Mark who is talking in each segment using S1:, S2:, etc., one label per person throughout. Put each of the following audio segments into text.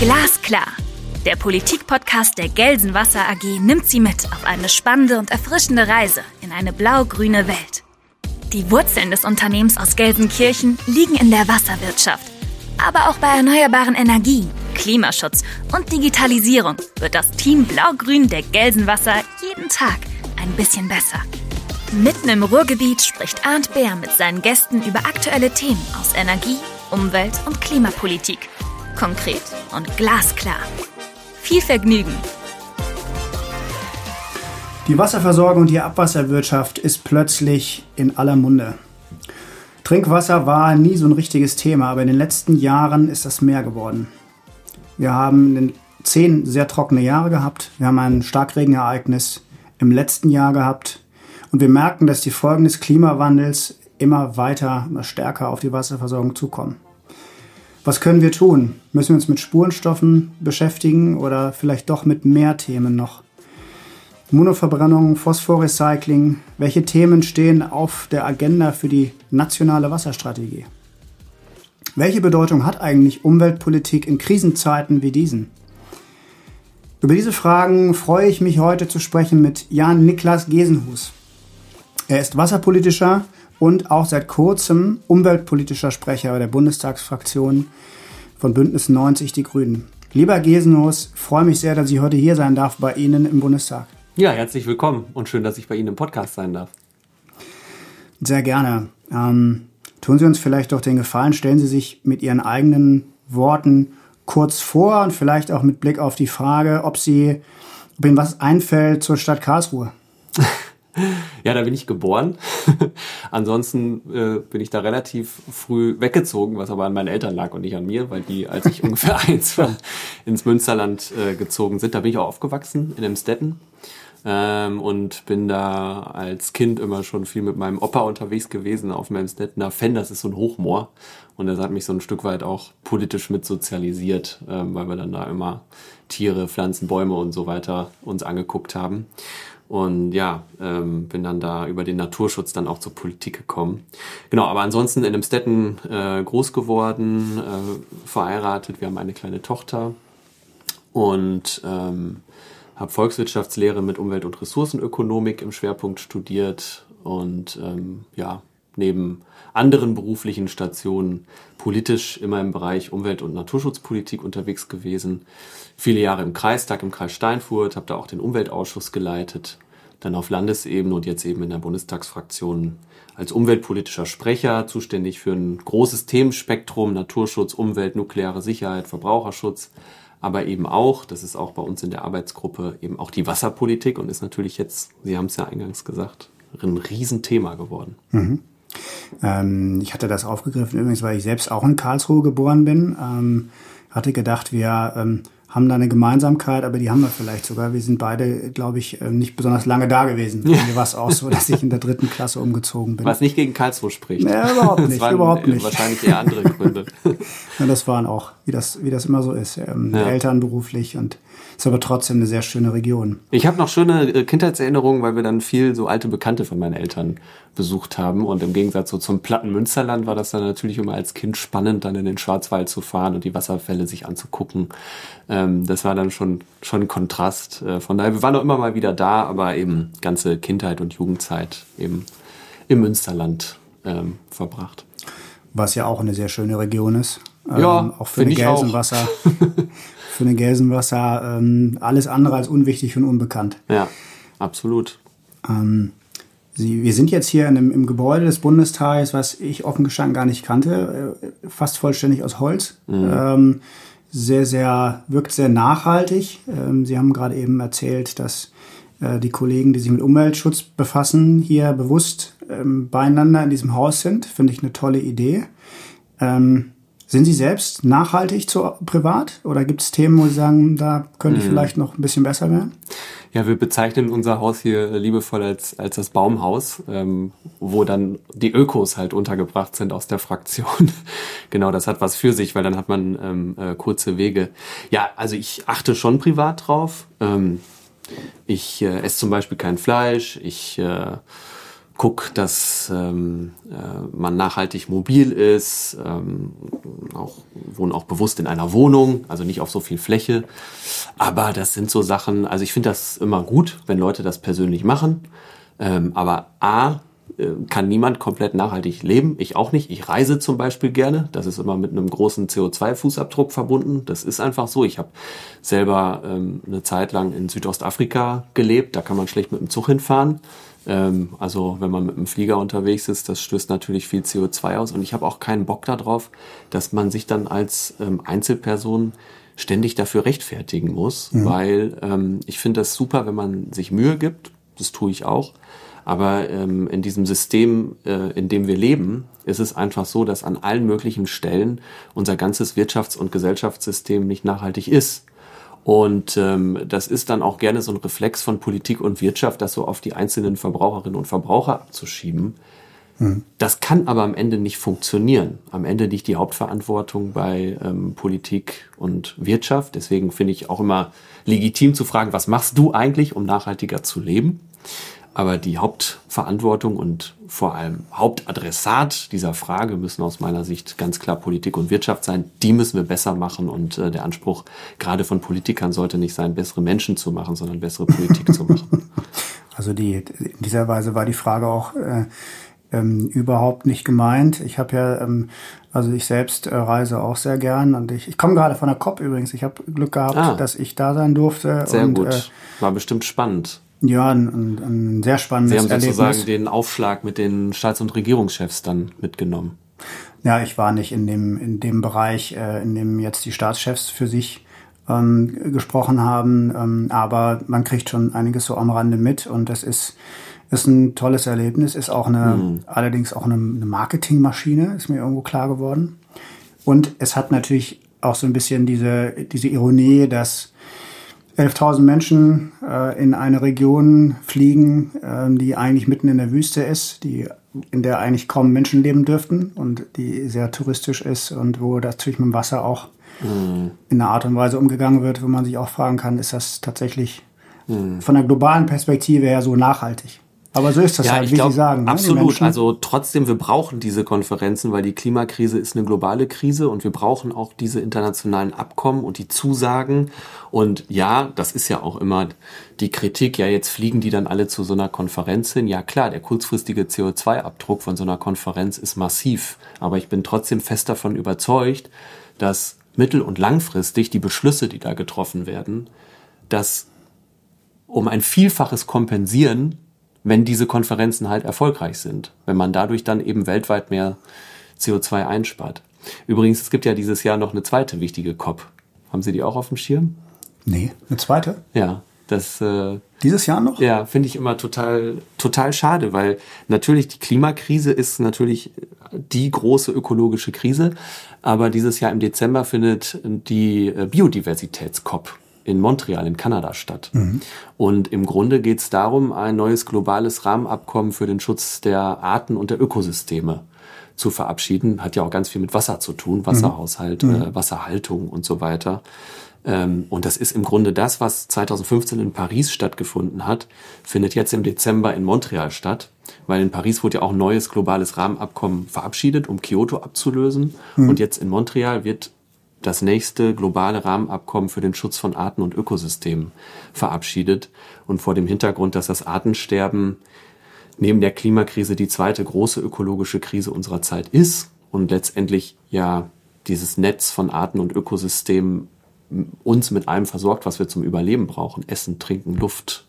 S1: Glasklar. Der Politikpodcast der Gelsenwasser AG nimmt Sie mit auf eine spannende und erfrischende Reise in eine blau-grüne Welt. Die Wurzeln des Unternehmens aus Gelsenkirchen liegen in der Wasserwirtschaft. Aber auch bei erneuerbaren Energien, Klimaschutz und Digitalisierung wird das Team Blau-Grün der Gelsenwasser jeden Tag ein bisschen besser. Mitten im Ruhrgebiet spricht Arndt Bär mit seinen Gästen über aktuelle Themen aus Energie, Umwelt und Klimapolitik. Konkret und glasklar. Viel Vergnügen!
S2: Die Wasserversorgung und die Abwasserwirtschaft ist plötzlich in aller Munde. Trinkwasser war nie so ein richtiges Thema, aber in den letzten Jahren ist das mehr geworden. Wir haben zehn sehr trockene Jahre gehabt. Wir haben ein Starkregenereignis im letzten Jahr gehabt. Und wir merken, dass die Folgen des Klimawandels immer weiter, immer stärker auf die Wasserversorgung zukommen. Was können wir tun? Müssen wir uns mit Spurenstoffen beschäftigen oder vielleicht doch mit mehr Themen noch? Monoverbrennung, Phosphorrecycling, welche Themen stehen auf der Agenda für die nationale Wasserstrategie? Welche Bedeutung hat eigentlich Umweltpolitik in Krisenzeiten wie diesen? Über diese Fragen freue ich mich heute zu sprechen mit Jan Niklas Gesenhus. Er ist wasserpolitischer und auch seit kurzem umweltpolitischer Sprecher der Bundestagsfraktion von Bündnis 90 Die Grünen. Lieber Gesenhus, freue mich sehr, dass ich heute hier sein darf bei Ihnen im Bundestag.
S3: Ja, herzlich willkommen und schön, dass ich bei Ihnen im Podcast sein darf.
S2: Sehr gerne. Ähm, tun Sie uns vielleicht doch den Gefallen, stellen Sie sich mit Ihren eigenen Worten kurz vor und vielleicht auch mit Blick auf die Frage, ob Sie, ob Ihnen was einfällt zur Stadt Karlsruhe.
S3: Ja, da bin ich geboren. Ansonsten äh, bin ich da relativ früh weggezogen, was aber an meinen Eltern lag und nicht an mir, weil die, als ich ungefähr eins war, ins Münsterland äh, gezogen sind. Da bin ich auch aufgewachsen, in Emstetten. Ähm, und bin da als Kind immer schon viel mit meinem Opa unterwegs gewesen auf dem Emstettener Fenn. Das ist so ein Hochmoor. Und das hat mich so ein Stück weit auch politisch mit sozialisiert, ähm, weil wir dann da immer Tiere, Pflanzen, Bäume und so weiter uns angeguckt haben. Und ja, ähm, bin dann da über den Naturschutz dann auch zur Politik gekommen. Genau, aber ansonsten in Emstetten äh, groß geworden, äh, verheiratet. Wir haben eine kleine Tochter und ähm, habe Volkswirtschaftslehre mit Umwelt- und Ressourcenökonomik im Schwerpunkt studiert und ähm, ja, neben anderen beruflichen Stationen politisch immer im Bereich Umwelt- und Naturschutzpolitik unterwegs gewesen. Viele Jahre im Kreistag, im Kreis Steinfurt, habe da auch den Umweltausschuss geleitet, dann auf Landesebene und jetzt eben in der Bundestagsfraktion als umweltpolitischer Sprecher zuständig für ein großes Themenspektrum, Naturschutz, Umwelt, nukleare Sicherheit, Verbraucherschutz, aber eben auch, das ist auch bei uns in der Arbeitsgruppe, eben auch die Wasserpolitik und ist natürlich jetzt, Sie haben es ja eingangs gesagt, ein Riesenthema geworden.
S2: Mhm. Ähm, ich hatte das aufgegriffen, übrigens, weil ich selbst auch in Karlsruhe geboren bin. Ähm, hatte gedacht, wir ähm, haben da eine Gemeinsamkeit, aber die haben wir vielleicht sogar. Wir sind beide, glaube ich, ähm, nicht besonders lange da gewesen. Ja. Mir war es auch so, dass ich in der dritten Klasse umgezogen bin.
S3: Was nicht gegen Karlsruhe spricht.
S2: Ja, überhaupt nicht, waren, überhaupt nicht.
S3: Wahrscheinlich eher andere Gründe.
S2: ja, das waren auch, wie das, wie das immer so ist. Ähm, ja. Eltern beruflich und ist aber trotzdem eine sehr schöne Region.
S3: Ich habe noch schöne äh, Kindheitserinnerungen, weil wir dann viel so alte Bekannte von meinen Eltern besucht haben. Und im Gegensatz so zum platten Münsterland war das dann natürlich immer als Kind spannend, dann in den Schwarzwald zu fahren und die Wasserfälle sich anzugucken. Ähm, das war dann schon, schon ein Kontrast. Äh, von daher, wir waren auch immer mal wieder da, aber eben ganze Kindheit und Jugendzeit eben im Münsterland ähm, verbracht.
S2: Was ja auch eine sehr schöne Region ist. Ja, ähm, auch für eine Gelsenwasser. für eine Gelsenwasser ähm, alles andere als unwichtig und unbekannt.
S3: Ja, absolut.
S2: Ähm, Sie, wir sind jetzt hier in einem, im Gebäude des Bundestages, was ich offen gestanden gar nicht kannte, äh, fast vollständig aus Holz. Mhm. Ähm, sehr, sehr, wirkt sehr nachhaltig. Ähm, Sie haben gerade eben erzählt, dass äh, die Kollegen, die sich mit Umweltschutz befassen, hier bewusst ähm, beieinander in diesem Haus sind. Finde ich eine tolle Idee. Ähm, sind Sie selbst nachhaltig zu, privat oder gibt es Themen, wo Sie sagen, da könnte ich mhm. vielleicht noch ein bisschen besser werden?
S3: Ja, wir bezeichnen unser Haus hier liebevoll als, als das Baumhaus, ähm, wo dann die Ökos halt untergebracht sind aus der Fraktion. genau, das hat was für sich, weil dann hat man ähm, äh, kurze Wege. Ja, also ich achte schon privat drauf. Ähm, Ich äh, esse zum Beispiel kein Fleisch. Ich äh, guck, dass ähm, äh, man nachhaltig mobil ist, ähm, auch, wohne auch bewusst in einer Wohnung, also nicht auf so viel Fläche. Aber das sind so Sachen, also ich finde das immer gut, wenn Leute das persönlich machen. Ähm, aber A, äh, kann niemand komplett nachhaltig leben. Ich auch nicht. Ich reise zum Beispiel gerne. Das ist immer mit einem großen CO2-Fußabdruck verbunden. Das ist einfach so. Ich habe selber ähm, eine Zeit lang in Südostafrika gelebt. Da kann man schlecht mit dem Zug hinfahren. Ähm, also wenn man mit dem Flieger unterwegs ist, das stößt natürlich viel CO2 aus. Und ich habe auch keinen Bock darauf, dass man sich dann als ähm, Einzelperson ständig dafür rechtfertigen muss, mhm. weil ähm, ich finde das super, wenn man sich Mühe gibt. Das tue ich auch. Aber ähm, in diesem System, äh, in dem wir leben, ist es einfach so, dass an allen möglichen Stellen unser ganzes Wirtschafts- und Gesellschaftssystem nicht nachhaltig ist. Und ähm, das ist dann auch gerne so ein Reflex von Politik und Wirtschaft, das so auf die einzelnen Verbraucherinnen und Verbraucher abzuschieben. Mhm. Das kann aber am Ende nicht funktionieren. Am Ende liegt die Hauptverantwortung bei ähm, Politik und Wirtschaft. Deswegen finde ich auch immer legitim zu fragen, was machst du eigentlich, um nachhaltiger zu leben? Aber die Hauptverantwortung und vor allem Hauptadressat dieser Frage müssen aus meiner Sicht ganz klar Politik und Wirtschaft sein. Die müssen wir besser machen und äh, der Anspruch gerade von Politikern sollte nicht sein, bessere Menschen zu machen, sondern bessere Politik zu machen.
S2: Also die, in dieser Weise war die Frage auch äh, ähm, überhaupt nicht gemeint. Ich habe ja, ähm, also ich selbst äh, reise auch sehr gern und ich, ich komme gerade von der COP übrigens. Ich habe Glück gehabt, ah, dass ich da sein durfte.
S3: Sehr
S2: und,
S3: gut. Äh, war bestimmt spannend.
S2: Ja, ein, ein, ein sehr spannendes
S3: Sie haben sozusagen Erlebnis. den Aufschlag mit den Staats- und Regierungschefs dann mitgenommen.
S2: Ja, ich war nicht in dem, in dem Bereich, äh, in dem jetzt die Staatschefs für sich ähm, gesprochen haben, ähm, aber man kriegt schon einiges so am Rande mit und das ist, ist ein tolles Erlebnis, ist auch eine, mhm. allerdings auch eine, eine Marketingmaschine, ist mir irgendwo klar geworden. Und es hat natürlich auch so ein bisschen diese, diese Ironie, dass 11.000 Menschen äh, in eine Region fliegen, äh, die eigentlich mitten in der Wüste ist, die in der eigentlich kaum Menschen leben dürften und die sehr touristisch ist und wo natürlich mit dem Wasser auch mhm. in einer Art und Weise umgegangen wird, wo man sich auch fragen kann, ist das tatsächlich mhm. von der globalen Perspektive her so nachhaltig? Aber so ist das ja, halt, wie glaub, Sie sagen.
S3: Ne, absolut. Ne, also trotzdem, wir brauchen diese Konferenzen, weil die Klimakrise ist eine globale Krise und wir brauchen auch diese internationalen Abkommen und die Zusagen. Und ja, das ist ja auch immer die Kritik, ja, jetzt fliegen die dann alle zu so einer Konferenz hin. Ja klar, der kurzfristige CO2-Abdruck von so einer Konferenz ist massiv. Aber ich bin trotzdem fest davon überzeugt, dass mittel- und langfristig die Beschlüsse, die da getroffen werden, dass um ein Vielfaches kompensieren, wenn diese Konferenzen halt erfolgreich sind, wenn man dadurch dann eben weltweit mehr CO2 einspart. Übrigens, es gibt ja dieses Jahr noch eine zweite wichtige COP. Haben Sie die auch auf dem Schirm?
S2: Nee, eine zweite?
S3: Ja, das. Äh,
S2: Dieses Jahr noch?
S3: Ja, finde ich immer total, total schade, weil natürlich die Klimakrise ist natürlich die große ökologische Krise, aber dieses Jahr im Dezember findet die äh, Biodiversitäts-COP in Montreal in Kanada statt. Mhm. Und im Grunde geht es darum, ein neues globales Rahmenabkommen für den Schutz der Arten und der Ökosysteme zu verabschieden. Hat ja auch ganz viel mit Wasser zu tun, Wasserhaushalt, mhm. äh, Wasserhaltung und so weiter. Ähm, und das ist im Grunde das, was 2015 in Paris stattgefunden hat, findet jetzt im Dezember in Montreal statt. Weil in Paris wurde ja auch ein neues globales Rahmenabkommen verabschiedet, um Kyoto abzulösen. Mhm. Und jetzt in Montreal wird das nächste globale Rahmenabkommen für den Schutz von Arten und Ökosystemen verabschiedet. Und vor dem Hintergrund, dass das Artensterben neben der Klimakrise die zweite große ökologische Krise unserer Zeit ist und letztendlich ja dieses Netz von Arten und Ökosystemen uns mit allem versorgt, was wir zum Überleben brauchen. Essen, Trinken, Luft,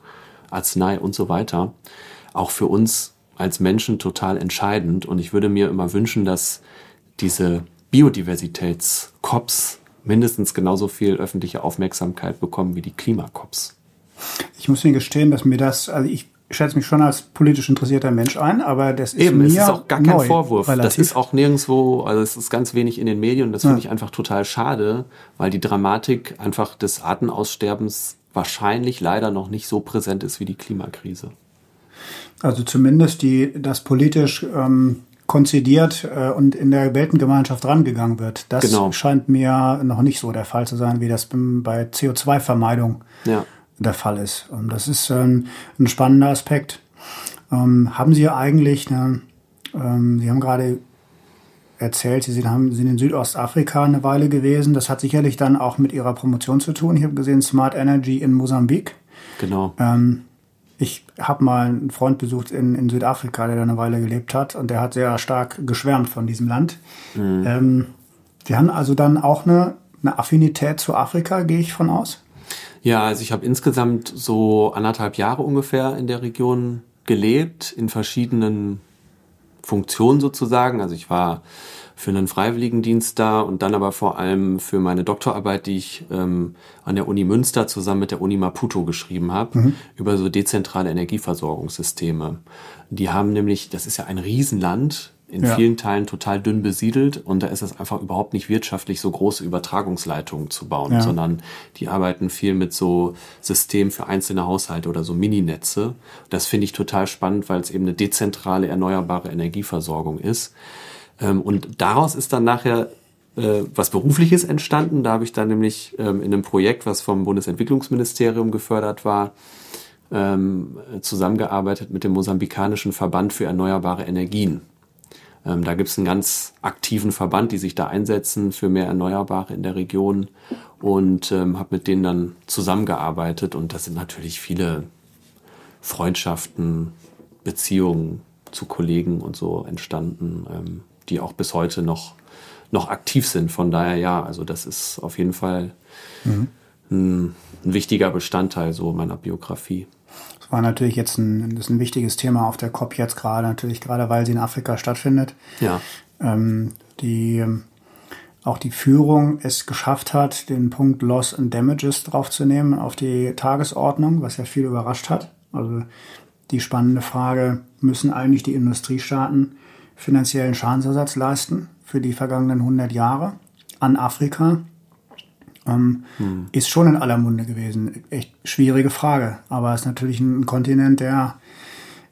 S3: Arznei und so weiter. Auch für uns als Menschen total entscheidend. Und ich würde mir immer wünschen, dass diese Biodiversitäts-Cops mindestens genauso viel öffentliche Aufmerksamkeit bekommen wie die Klimakops.
S2: Ich muss Ihnen gestehen, dass mir das, also ich schätze mich schon als politisch interessierter Mensch ein, aber das ist
S3: Eben,
S2: mir
S3: es ist auch gar kein neu, Vorwurf. Relativ. Das ist auch nirgendwo, also es ist ganz wenig in den Medien und das ja. finde ich einfach total schade, weil die Dramatik einfach des Artenaussterbens wahrscheinlich leider noch nicht so präsent ist wie die Klimakrise.
S2: Also zumindest die, das politisch ähm, konzidiert äh, und in der Weltengemeinschaft rangegangen wird. Das genau. scheint mir noch nicht so der Fall zu sein, wie das bei CO2-Vermeidung
S3: ja.
S2: der Fall ist. Und das ist ähm, ein spannender Aspekt. Ähm, haben Sie eigentlich eine, ähm, Sie haben gerade erzählt, Sie sind, haben, sind in Südostafrika eine Weile gewesen. Das hat sicherlich dann auch mit Ihrer Promotion zu tun. Ich habe gesehen Smart Energy in Mosambik.
S3: Genau.
S2: Ähm, ich habe mal einen Freund besucht in, in Südafrika, der da eine Weile gelebt hat und der hat sehr stark geschwärmt von diesem Land. Mhm. Ähm, die haben also dann auch eine, eine Affinität zu Afrika, gehe ich von aus?
S3: Ja, also ich habe insgesamt so anderthalb Jahre ungefähr in der Region gelebt, in verschiedenen Funktionen sozusagen. Also ich war für einen Freiwilligendienst da und dann aber vor allem für meine Doktorarbeit, die ich ähm, an der Uni Münster zusammen mit der Uni Maputo geschrieben habe, mhm. über so dezentrale Energieversorgungssysteme. Die haben nämlich, das ist ja ein Riesenland, in ja. vielen Teilen total dünn besiedelt und da ist es einfach überhaupt nicht wirtschaftlich, so große Übertragungsleitungen zu bauen, ja. sondern die arbeiten viel mit so Systemen für einzelne Haushalte oder so Mininetze. Das finde ich total spannend, weil es eben eine dezentrale erneuerbare Energieversorgung ist. Ähm, und daraus ist dann nachher äh, was Berufliches entstanden. Da habe ich dann nämlich ähm, in einem Projekt, was vom Bundesentwicklungsministerium gefördert war, ähm, zusammengearbeitet mit dem mosambikanischen Verband für erneuerbare Energien. da gibt es einen ganz aktiven Verband, die sich da einsetzen für mehr Erneuerbare in der Region und ähm, habe mit denen dann zusammengearbeitet und das sind natürlich viele Freundschaften, Beziehungen zu Kollegen und so entstanden. Ähm, die auch bis heute noch, noch aktiv sind. Von daher ja, also das ist auf jeden Fall mhm. ein, ein, wichtiger Bestandteil so meiner Biografie.
S2: Das war natürlich jetzt ein, das ist ein wichtiges Thema auf der COP jetzt gerade, natürlich gerade weil sie in Afrika stattfindet.
S3: Ja.
S2: Ähm, die auch die Führung es geschafft hat, den Punkt Loss and Damages draufzunehmen auf die Tagesordnung, was ja viel überrascht hat. Also die spannende Frage, müssen eigentlich die Industriestaaten finanziellen Schadensersatz leisten für die vergangenen 100 Jahre an Afrika. Ähm, hm. Ist schon in aller Munde gewesen. Echt schwierige Frage. Aber es ist natürlich ein Kontinent, der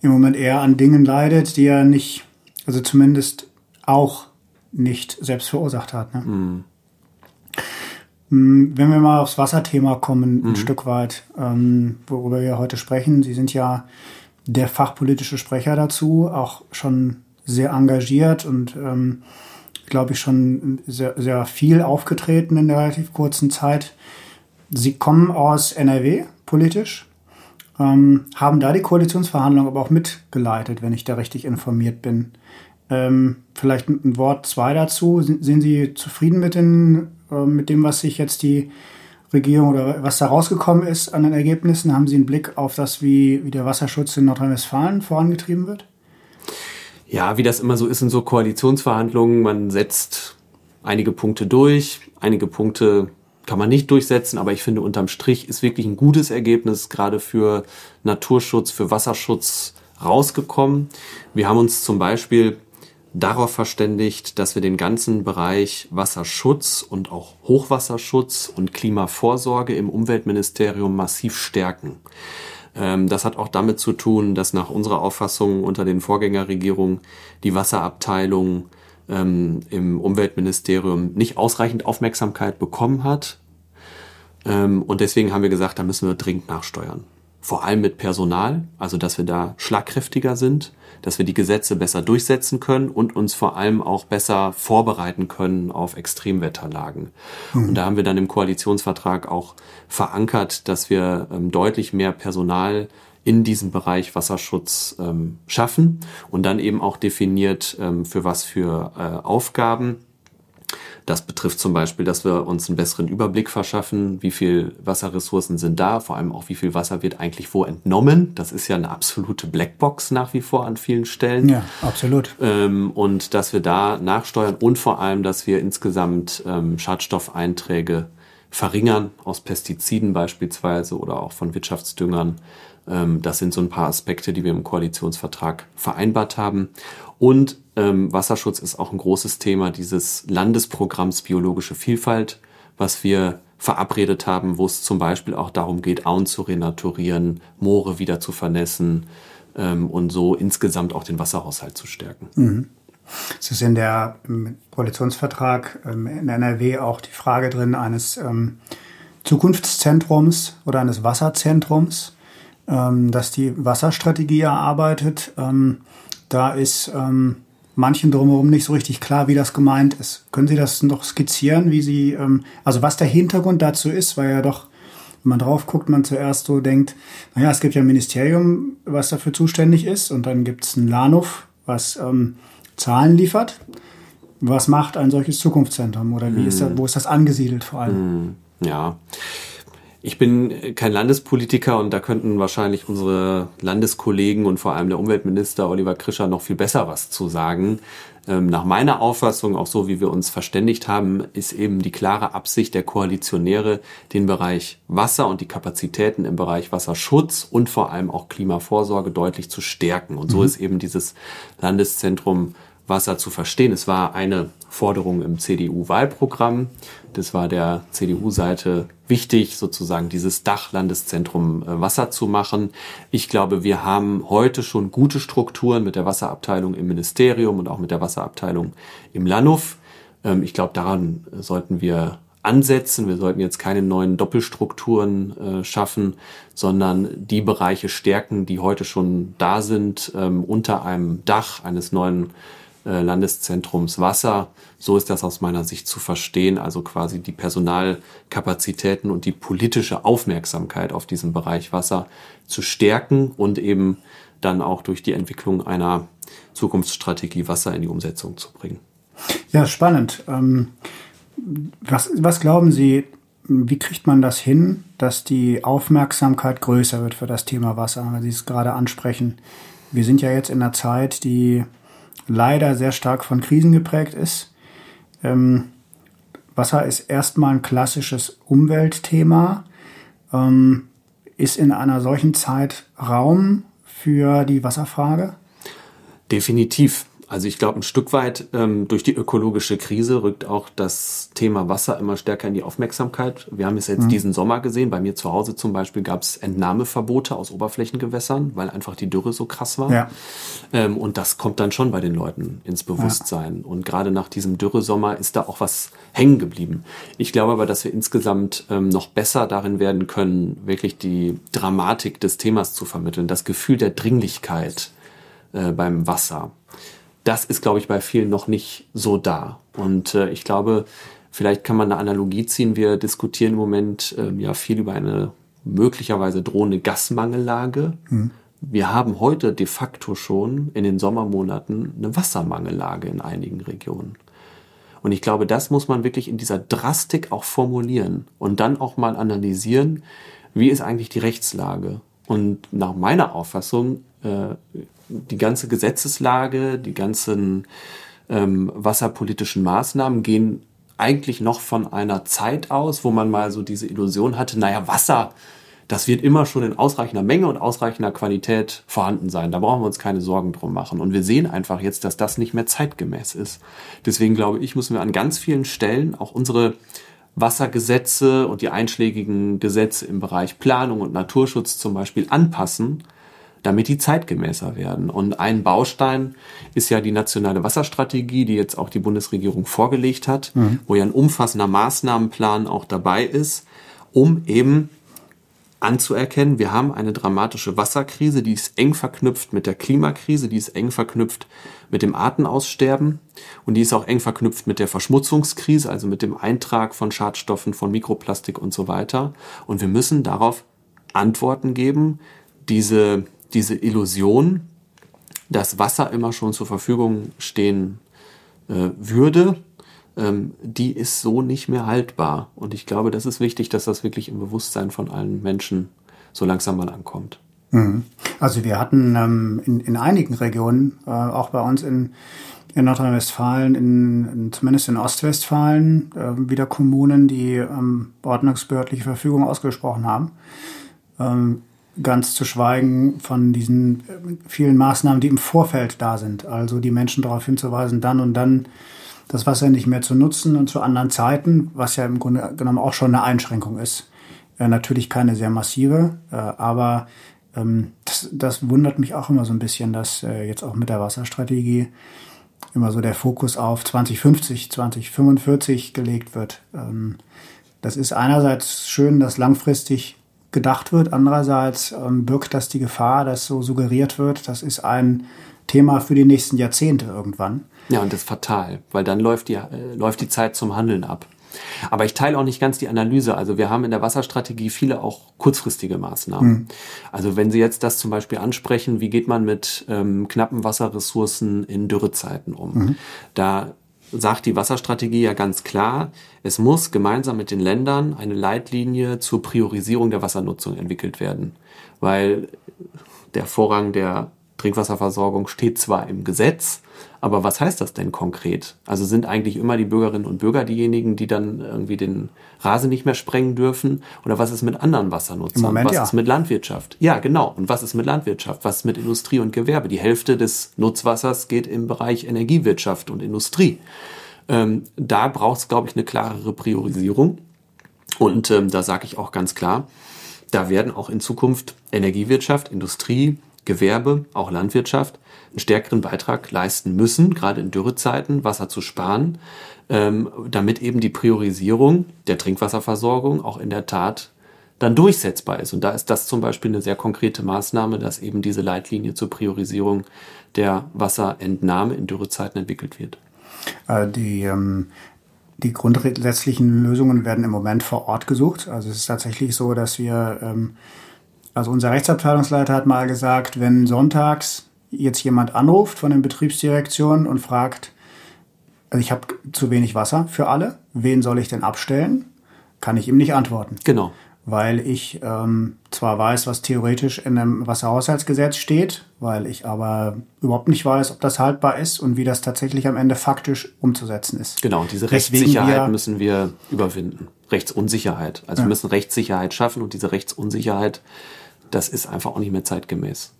S2: im Moment eher an Dingen leidet, die er nicht, also zumindest auch nicht selbst verursacht hat. Ne? Hm. hm wenn wir mal aufs Wasserthema kommen, ein hm. Stück weit, ähm, worüber wir heute sprechen. Sie sind ja der fachpolitische Sprecher dazu, auch schon sehr engagiert und ähm, glaube ich schon sehr, sehr viel aufgetreten in der relativ kurzen Zeit. Sie kommen aus NRW politisch, ähm, haben da die Koalitionsverhandlungen aber auch mitgeleitet, wenn ich da richtig informiert bin. Ähm, vielleicht ein Wort zwei dazu. Sind, Sie zufrieden mit, den, äh, mit dem, was sich jetzt die Regierung oder was da rausgekommen ist an den Ergebnissen? Haben Sie einen Blick auf das, wie, wie der Wasserschutz in Nordrhein-Westfalen vorangetrieben wird?
S3: Ja, wie das immer so ist in so Koalitionsverhandlungen, man setzt einige Punkte durch, einige Punkte kann man nicht durchsetzen, aber ich finde unterm Strich ist wirklich ein gutes Ergebnis gerade für Naturschutz, für Wasserschutz rausgekommen. Wir haben uns zum Beispiel darauf verständigt, dass wir den ganzen Bereich Wasserschutz und auch Hochwasserschutz und Klimavorsorge im Umweltministerium massiv stärken. Ähm, das hat auch damit zu tun, dass nach unserer Auffassung unter den Vorgängerregierungen die Wasserabteilung ähm, im Umweltministerium nicht ausreichend Aufmerksamkeit bekommen hat. Ähm, und deswegen haben wir gesagt, da müssen wir dringend nachsteuern. Vor allem mit Personal, also dass wir da schlagkräftiger sind dass wir die Gesetze besser durchsetzen können und uns vor allem auch besser vorbereiten können auf Extremwetterlagen. Mhm. Und da haben wir dann im Koalitionsvertrag auch verankert, dass wir ähm, deutlich mehr Personal in diesem Bereich Wasserschutz ähm, schaffen und dann eben auch definiert, ähm, für was für äh, Aufgaben das betrifft zum Beispiel, dass wir uns einen besseren Überblick verschaffen, wie viel Wasserressourcen sind da, vor allem auch wie viel Wasser wird eigentlich wo entnommen. Das ist ja eine absolute Blackbox nach wie vor an vielen Stellen.
S2: Ja, absolut.
S3: Ähm, und dass wir da nachsteuern und vor allem, dass wir insgesamt ähm, Schadstoffeinträge verringern aus Pestiziden beispielsweise oder auch von Wirtschaftsdüngern. Ähm, das sind so ein paar Aspekte, die wir im Koalitionsvertrag vereinbart haben. Und ähm, Wasserschutz ist auch ein großes Thema dieses Landesprogramms Biologische Vielfalt, was wir verabredet haben, wo es zum Beispiel auch darum geht, Auen zu renaturieren, Moore wieder zu vernässen ähm, und so insgesamt auch den Wasserhaushalt zu stärken. Mhm.
S2: Es ist in der im Koalitionsvertrag ähm, in NRW auch die Frage drin eines ähm, Zukunftszentrums oder eines Wasserzentrums, ähm, das die Wasserstrategie erarbeitet. Da ist ähm, manchen drumherum nicht so richtig klar, wie das gemeint ist. Können Sie das noch skizzieren, wie Sie, ähm, also was der Hintergrund dazu ist, weil ja doch, wenn man drauf guckt, man zuerst so denkt, naja, es gibt ja ein Ministerium, was dafür zuständig ist, und dann gibt es ein LANUF, was ähm, Zahlen liefert. Was macht ein solches Zukunftszentrum oder wie hm. ist das, wo ist das angesiedelt vor allem? Hm.
S3: Ja. Ich bin kein Landespolitiker und da könnten wahrscheinlich unsere Landeskollegen und vor allem der Umweltminister Oliver Krischer noch viel besser was zu sagen. Ähm, nach meiner Auffassung, auch so wie wir uns verständigt haben, ist eben die klare Absicht der Koalitionäre, den Bereich Wasser und die Kapazitäten im Bereich Wasserschutz und vor allem auch Klimavorsorge deutlich zu stärken. Und so mhm. ist eben dieses Landeszentrum Wasser zu verstehen. Es war eine Forderung im CDU-Wahlprogramm. Das war der CDU-Seite wichtig, sozusagen dieses Dachlandeszentrum äh, Wasser zu machen. Ich glaube, wir haben heute schon gute Strukturen mit der Wasserabteilung im Ministerium und auch mit der Wasserabteilung im LANUF. Ähm, ich glaube, daran sollten wir ansetzen. Wir sollten jetzt keine neuen Doppelstrukturen äh, schaffen, sondern die Bereiche stärken, die heute schon da sind, ähm, unter einem Dach eines neuen äh, Landeszentrums Wasser. So ist das aus meiner Sicht zu verstehen. Also quasi die Personalkapazitäten und die politische Aufmerksamkeit auf diesen Bereich Wasser zu stärken und eben dann auch durch die Entwicklung einer Zukunftsstrategie Wasser in die Umsetzung zu bringen.
S2: Ja, spannend. Ähm, was, was glauben Sie, wie kriegt man das hin, dass die Aufmerksamkeit größer wird für das Thema Wasser, weil Sie es gerade ansprechen? Wir sind ja jetzt in einer Zeit, die leider sehr stark von Krisen geprägt ist. Ähm, Wasser ist erstmal ein klassisches Umweltthema. Ähm, ist in einer solchen Zeit Raum für die Wasserfrage?
S3: Definitiv. Also ich glaube, ein Stück weit ähm, durch die ökologische Krise rückt auch das Thema Wasser immer stärker in die Aufmerksamkeit. Wir haben es jetzt mhm. diesen Sommer gesehen. Bei mir zu Hause zum Beispiel gab es Entnahmeverbote aus Oberflächengewässern, weil einfach die Dürre so krass war. Ja. Ähm, und das kommt dann schon bei den Leuten ins Bewusstsein. Ja. Und gerade nach diesem Dürresommer ist da auch was hängen geblieben. Ich glaube aber, dass wir insgesamt ähm, noch besser darin werden können, wirklich die Dramatik des Themas zu vermitteln, das Gefühl der Dringlichkeit äh, beim Wasser das ist, glaube ich, bei vielen noch nicht so da. Und äh, ich glaube, vielleicht kann man eine Analogie ziehen. Wir diskutieren im Moment ähm, ja viel über eine möglicherweise drohende Gasmangellage. Mhm. Wir haben heute de facto schon in den Sommermonaten eine Wassermangellage in einigen Regionen. Und ich glaube, das muss man wirklich in dieser Drastik auch formulieren und dann auch mal analysieren, wie ist eigentlich die Rechtslage. Und nach meiner Auffassung äh, die ganze Gesetzeslage, die ganzen ähm, wasserpolitischen Maßnahmen gehen eigentlich noch von einer Zeit aus, wo man mal so diese Illusion hatte, naja, Wasser, das wird immer schon in ausreichender Menge und ausreichender Qualität vorhanden sein. Da brauchen wir uns keine Sorgen drum machen. Und wir sehen einfach jetzt, dass das nicht mehr zeitgemäß ist. Deswegen glaube ich, müssen wir an ganz vielen Stellen auch unsere Wassergesetze und die einschlägigen Gesetze im Bereich Planung und Naturschutz zum Beispiel anpassen, damit die zeitgemäßer werden. Und ein Baustein ist ja die nationale Wasserstrategie, die jetzt auch die Bundesregierung vorgelegt hat, mhm. wo ja ein umfassender Maßnahmenplan auch dabei ist, um eben anzuerkennen, wir haben eine dramatische Wasserkrise, die ist eng verknüpft mit der Klimakrise, die ist eng verknüpft mit dem Artenaussterben und die ist auch eng verknüpft mit der Verschmutzungskrise, also mit dem Eintrag von Schadstoffen, von Mikroplastik und so weiter. Und wir müssen darauf Antworten geben, diese diese Illusion, dass Wasser immer schon zur Verfügung stehen äh, würde, ähm, die ist so nicht mehr haltbar. Und ich glaube, das ist wichtig, dass das wirklich im Bewusstsein von allen Menschen so langsam mal ankommt.
S2: Mhm. Also wir hatten ähm, in, in einigen Regionen, äh, auch bei uns in, in Nordrhein-Westfalen, in, in, zumindest in Ostwestfalen, äh, wieder Kommunen, die ähm, ordnungsbehördliche Verfügung ausgesprochen haben. Ähm, Ganz zu schweigen von diesen äh, vielen Maßnahmen, die im Vorfeld da sind. Also die Menschen darauf hinzuweisen, dann und dann das Wasser nicht mehr zu nutzen und zu anderen Zeiten, was ja im Grunde genommen auch schon eine Einschränkung ist. Äh, natürlich keine sehr massive, äh, aber ähm, das, das, wundert mich auch immer so ein bisschen, dass äh, jetzt auch mit der Wasserstrategie immer so der Fokus auf 2050, 2045 gelegt wird. Ähm, Das ist einerseits schön, dass langfristig gedacht wird, andererseits ähm, birgt das die Gefahr, dass so suggeriert wird, das ist ein Thema für die nächsten Jahrzehnte irgendwann.
S3: Ja, und das ist fatal, weil dann läuft die, äh, läuft die Zeit zum Handeln ab. Aber ich teile auch nicht ganz die Analyse. Also wir haben in der Wasserstrategie viele auch kurzfristige Maßnahmen. Mhm. Also wenn Sie jetzt das zum Beispiel ansprechen, wie geht man mit ähm, knappen Wasserressourcen in Dürrezeiten um? Mhm. Da sagt die Wasserstrategie ja ganz klar, es muss gemeinsam mit den Ländern eine Leitlinie zur Priorisierung der Wassernutzung entwickelt werden. Weil der Vorrang der Trinkwasserversorgung steht zwar im Gesetz, aber was heißt das denn konkret? Also sind eigentlich immer die Bürgerinnen und Bürger diejenigen, die dann irgendwie den Rasen nicht mehr sprengen dürfen? Oder was ist mit anderen Wassernutzern? Moment, was ja. ist mit Landwirtschaft? Ja, genau. Und was ist mit Landwirtschaft? Was ist mit Industrie und Gewerbe? Die Hälfte des Nutzwassers geht im Bereich Energiewirtschaft und Industrie. Ähm, da braucht es, glaube ich, eine klarere Priorisierung. Und ähm, da sage ich auch ganz klar, da werden auch in Zukunft Energiewirtschaft, Industrie, Gewerbe, auch Landwirtschaft einen stärkeren Beitrag leisten müssen, gerade in Dürrezeiten Wasser zu sparen, ähm, damit eben die Priorisierung der Trinkwasserversorgung auch in der Tat dann durchsetzbar ist. Und da ist das zum Beispiel eine sehr konkrete Maßnahme, dass eben diese Leitlinie zur Priorisierung der Wasserentnahme in Dürrezeiten entwickelt wird.
S2: Äh, die, ähm, die grundsätzlichen Lösungen werden im Moment vor Ort gesucht. Also es ist tatsächlich so, dass wir, ähm, also unser Rechtsabteilungsleiter hat mal gesagt, wenn sonntags jetzt jemand anruft von den Betriebsdirektionen und fragt, also ich habe zu wenig Wasser für alle, wen soll ich denn abstellen? Kann ich ihm nicht antworten.
S3: Genau.
S2: Weil ich ähm, zwar weiß, was theoretisch in einem Wasserhaushaltsgesetz steht, weil ich aber überhaupt nicht weiß, ob das haltbar ist und wie das tatsächlich am Ende faktisch umzusetzen ist.
S3: Genau, diese Rechtssicherheit wir, müssen wir überwinden. Rechtsunsicherheit. Also ja. wir müssen Rechtssicherheit schaffen und diese Rechtsunsicherheit, das ist einfach auch nicht mehr zeitgemäß.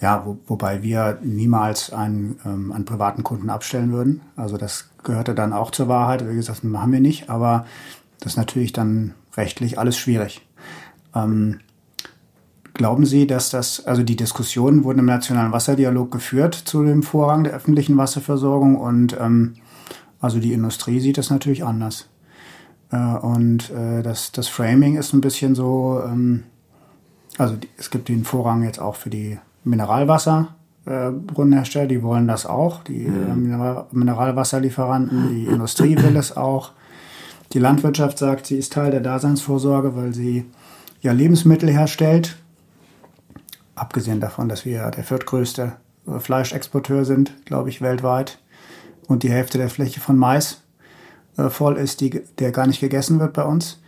S2: Ja, wo, wobei wir niemals einen, ähm, einen privaten Kunden abstellen würden. Also das gehörte dann auch zur Wahrheit. Wie gesagt, das machen wir nicht, aber das ist natürlich dann rechtlich alles schwierig. Ähm, glauben Sie, dass das, also die Diskussionen wurden im Nationalen Wasserdialog geführt zu dem Vorrang der öffentlichen Wasserversorgung und ähm, also die Industrie sieht das natürlich anders. Äh, und äh, das, das Framing ist ein bisschen so, ähm, also die, es gibt den Vorrang jetzt auch für die Mineralwasserbrunnenhersteller, äh, die wollen das auch. Die mhm. äh, Mineralwasserlieferanten, die Industrie will es auch. Die Landwirtschaft sagt, sie ist Teil der Daseinsvorsorge, weil sie ja Lebensmittel herstellt. Abgesehen davon, dass wir der viertgrößte äh, Fleischexporteur sind, glaube ich, weltweit. Und die Hälfte der Fläche von Mais äh, voll ist, die, der gar nicht gegessen wird bei uns.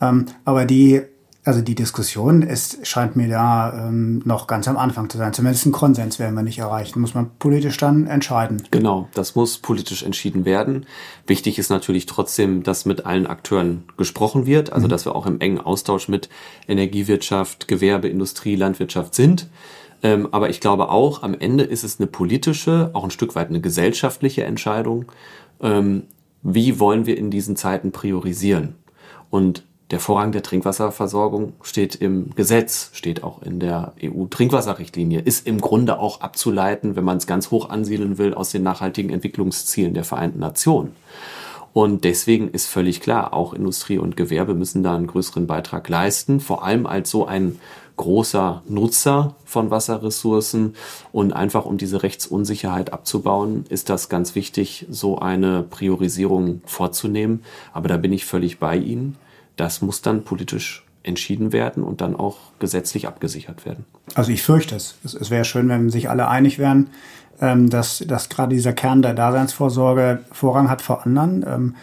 S2: Ähm, aber die also die Diskussion ist, scheint mir da ähm, noch ganz am Anfang zu sein. Zumindest einen Konsens werden wir nicht erreichen. Muss man politisch dann entscheiden.
S3: Genau, das muss politisch entschieden werden. Wichtig ist natürlich trotzdem, dass mit allen Akteuren gesprochen wird, also mhm. dass wir auch im engen Austausch mit Energiewirtschaft, Gewerbe, Industrie, Landwirtschaft sind. Ähm, aber ich glaube auch, am Ende ist es eine politische, auch ein Stück weit eine gesellschaftliche Entscheidung. Ähm, wie wollen wir in diesen Zeiten priorisieren? Und der Vorrang der Trinkwasserversorgung steht im Gesetz, steht auch in der EU-Trinkwasserrichtlinie, ist im Grunde auch abzuleiten, wenn man es ganz hoch ansiedeln will, aus den nachhaltigen Entwicklungszielen der Vereinten Nationen. Und deswegen ist völlig klar, auch Industrie und Gewerbe müssen da einen größeren Beitrag leisten, vor allem als so ein großer Nutzer von Wasserressourcen. Und einfach um diese Rechtsunsicherheit abzubauen, ist das ganz wichtig, so eine Priorisierung vorzunehmen. Aber da bin ich völlig bei Ihnen das muss dann politisch entschieden werden und dann auch gesetzlich abgesichert werden.
S2: Also ich fürchte es. Es, es wäre schön, wenn sich alle einig wären, ähm, dass, dass gerade dieser Kern der Daseinsvorsorge Vorrang hat vor anderen. Ähm,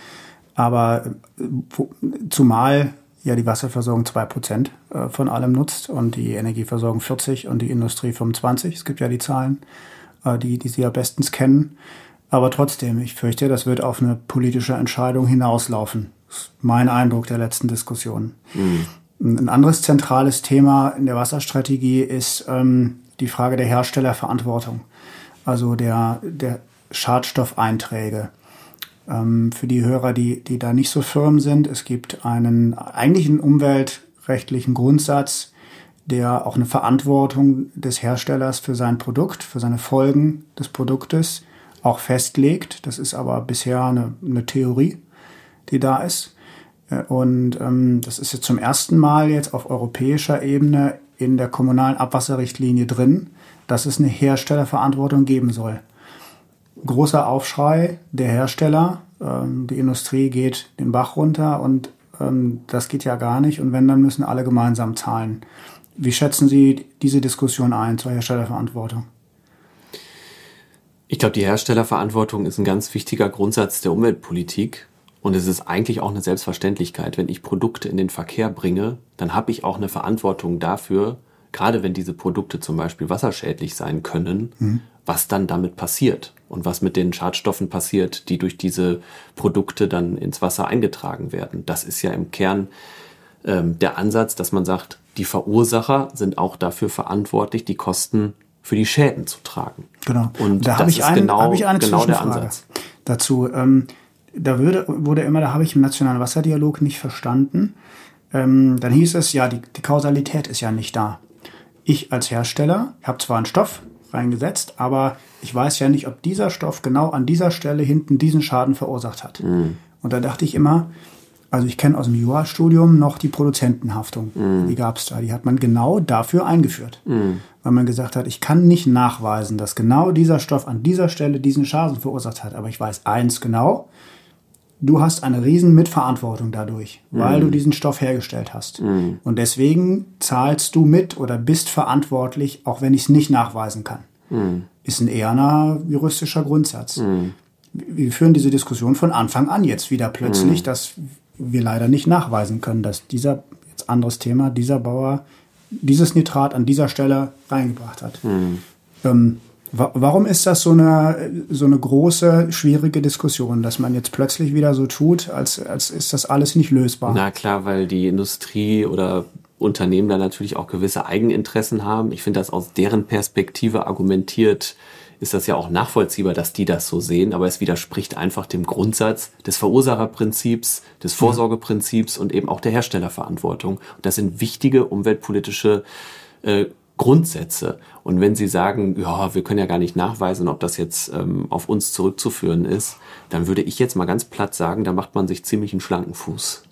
S2: aber äh, zumal ja die Wasserversorgung zwei Prozent äh, von allem nutzt und die Energieversorgung 40 und die Industrie 25. Es gibt ja die Zahlen, äh, die, die Sie ja bestens kennen. Aber trotzdem, ich fürchte, das wird auf eine politische Entscheidung hinauslaufen mein Eindruck der letzten Diskussion. Mhm. Ein anderes zentrales Thema in der Wasserstrategie ist ähm, die Frage der Herstellerverantwortung, also der, der Schadstoffeinträge. Ähm, für die Hörer, die, die da nicht so firm sind, es gibt einen eigentlichen umweltrechtlichen Grundsatz, der auch eine Verantwortung des Herstellers für sein Produkt, für seine Folgen des Produktes auch festlegt. Das ist aber bisher eine, eine Theorie die da ist. Äh, und ähm, das ist jetzt zum ersten Mal jetzt auf europäischer Ebene in der kommunalen Abwasserrichtlinie drin, dass es eine Herstellerverantwortung geben soll. Großer Aufschrei der Hersteller, ähm, die Industrie geht den Bach runter und ähm, das geht ja gar nicht. Und wenn, dann müssen alle gemeinsam zahlen. Wie schätzen Sie diese Diskussion ein zur Herstellerverantwortung?
S3: Ich glaube, die Herstellerverantwortung ist ein ganz wichtiger Grundsatz der Umweltpolitik. Und es ist eigentlich auch eine Selbstverständlichkeit, wenn ich Produkte in den Verkehr bringe, dann habe ich auch eine Verantwortung dafür, gerade wenn diese Produkte zum Beispiel wasserschädlich sein können, mhm. was dann damit passiert und was mit den Schadstoffen passiert, die durch diese Produkte dann ins Wasser eingetragen werden. Das ist ja im Kern ähm, der Ansatz, dass man sagt, die Verursacher sind auch dafür verantwortlich, die Kosten für die Schäden zu tragen.
S2: Genau. Und da habe ich, einen, genau, hab ich eine genau der Ansatz. dazu. Ähm, da würde, wurde immer, da habe ich im nationalen Wasserdialog nicht verstanden. Ähm, dann hieß es, ja, die, die Kausalität ist ja nicht da. Ich als Hersteller habe zwar einen Stoff reingesetzt, aber ich weiß ja nicht, ob dieser Stoff genau an dieser Stelle hinten diesen Schaden verursacht hat. Mhm. Und da dachte ich immer, also ich kenne aus dem Jurastudium noch die Produzentenhaftung. Mm. Die gab es da. Die hat man genau dafür eingeführt. Mm. Weil man gesagt hat, ich kann nicht nachweisen, dass genau dieser Stoff an dieser Stelle diesen Schaden verursacht hat. Aber ich weiß eins genau, du hast eine riesen Mitverantwortung dadurch, weil mm. du diesen Stoff hergestellt hast. Mm. Und deswegen zahlst du mit oder bist verantwortlich, auch wenn ich es nicht nachweisen kann. Mm. Ist ein eher juristischer Grundsatz. Mm. Wir führen diese Diskussion von Anfang an jetzt wieder plötzlich, mm. dass wir leider nicht nachweisen können, dass dieser, jetzt anderes Thema, dieser Bauer dieses Nitrat an dieser Stelle reingebracht hat. Mm. Ähm, Warum ist das so eine, so eine große, schwierige Diskussion, dass man jetzt plötzlich wieder so tut, als, als ist das alles nicht lösbar?
S3: Na klar, weil die Industrie oder Unternehmen da natürlich auch gewisse Eigeninteressen haben. Ich finde das aus deren Perspektive argumentiert, ist das ja auch nachvollziehbar, dass die das so sehen, aber es widerspricht einfach dem Grundsatz des Verursacherprinzips, des Vorsorgeprinzips und eben auch der Herstellerverantwortung. Und das sind wichtige umweltpolitische äh, Grundsätze. Und wenn Sie sagen, ja, wir können ja gar nicht nachweisen, ob das jetzt ähm, auf uns zurückzuführen ist, dann würde ich jetzt mal ganz platt sagen, da macht man sich ziemlich einen schlanken Fuß.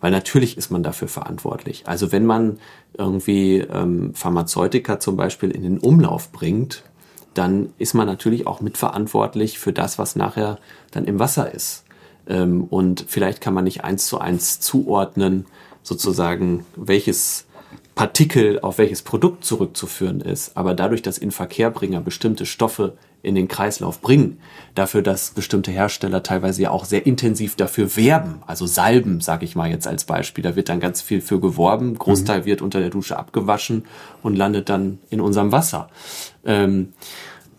S3: Weil natürlich ist man dafür verantwortlich. Also wenn man irgendwie ähm, Pharmazeutika zum Beispiel in den Umlauf bringt, dann ist man natürlich auch mitverantwortlich für das, was nachher dann im Wasser ist. Ähm, und vielleicht kann man nicht eins zu eins zuordnen, sozusagen, welches Partikel auf welches Produkt zurückzuführen ist, aber dadurch, dass Inverkehrbringer bestimmte Stoffe in den Kreislauf bringen, dafür, dass bestimmte Hersteller teilweise ja auch sehr intensiv dafür werben, also Salben, sage ich mal jetzt als Beispiel, da wird dann ganz viel für geworben, Großteil mhm. wird unter der Dusche abgewaschen und landet dann in unserem Wasser. Ähm,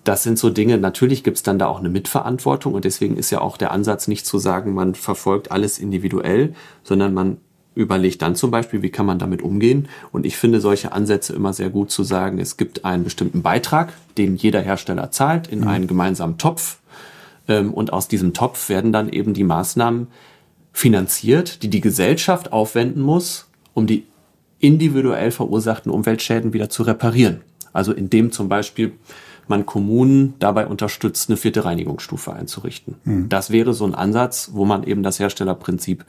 S3: das sind so Dinge, natürlich gibt es dann da auch eine Mitverantwortung und deswegen ist ja auch der Ansatz nicht zu sagen, man verfolgt alles individuell, sondern man überlegt dann zum Beispiel, wie kann man damit umgehen. Und ich finde solche Ansätze immer sehr gut zu sagen, es gibt einen bestimmten Beitrag, den jeder Hersteller zahlt, in mhm. einen gemeinsamen Topf. Ähm, und aus diesem Topf werden dann eben die Maßnahmen finanziert, die die Gesellschaft aufwenden muss, um die individuell verursachten Umweltschäden wieder zu reparieren. Also indem zum Beispiel man Kommunen dabei unterstützt, eine vierte Reinigungsstufe einzurichten. Mhm. Das wäre so ein Ansatz, wo man eben das Herstellerprinzip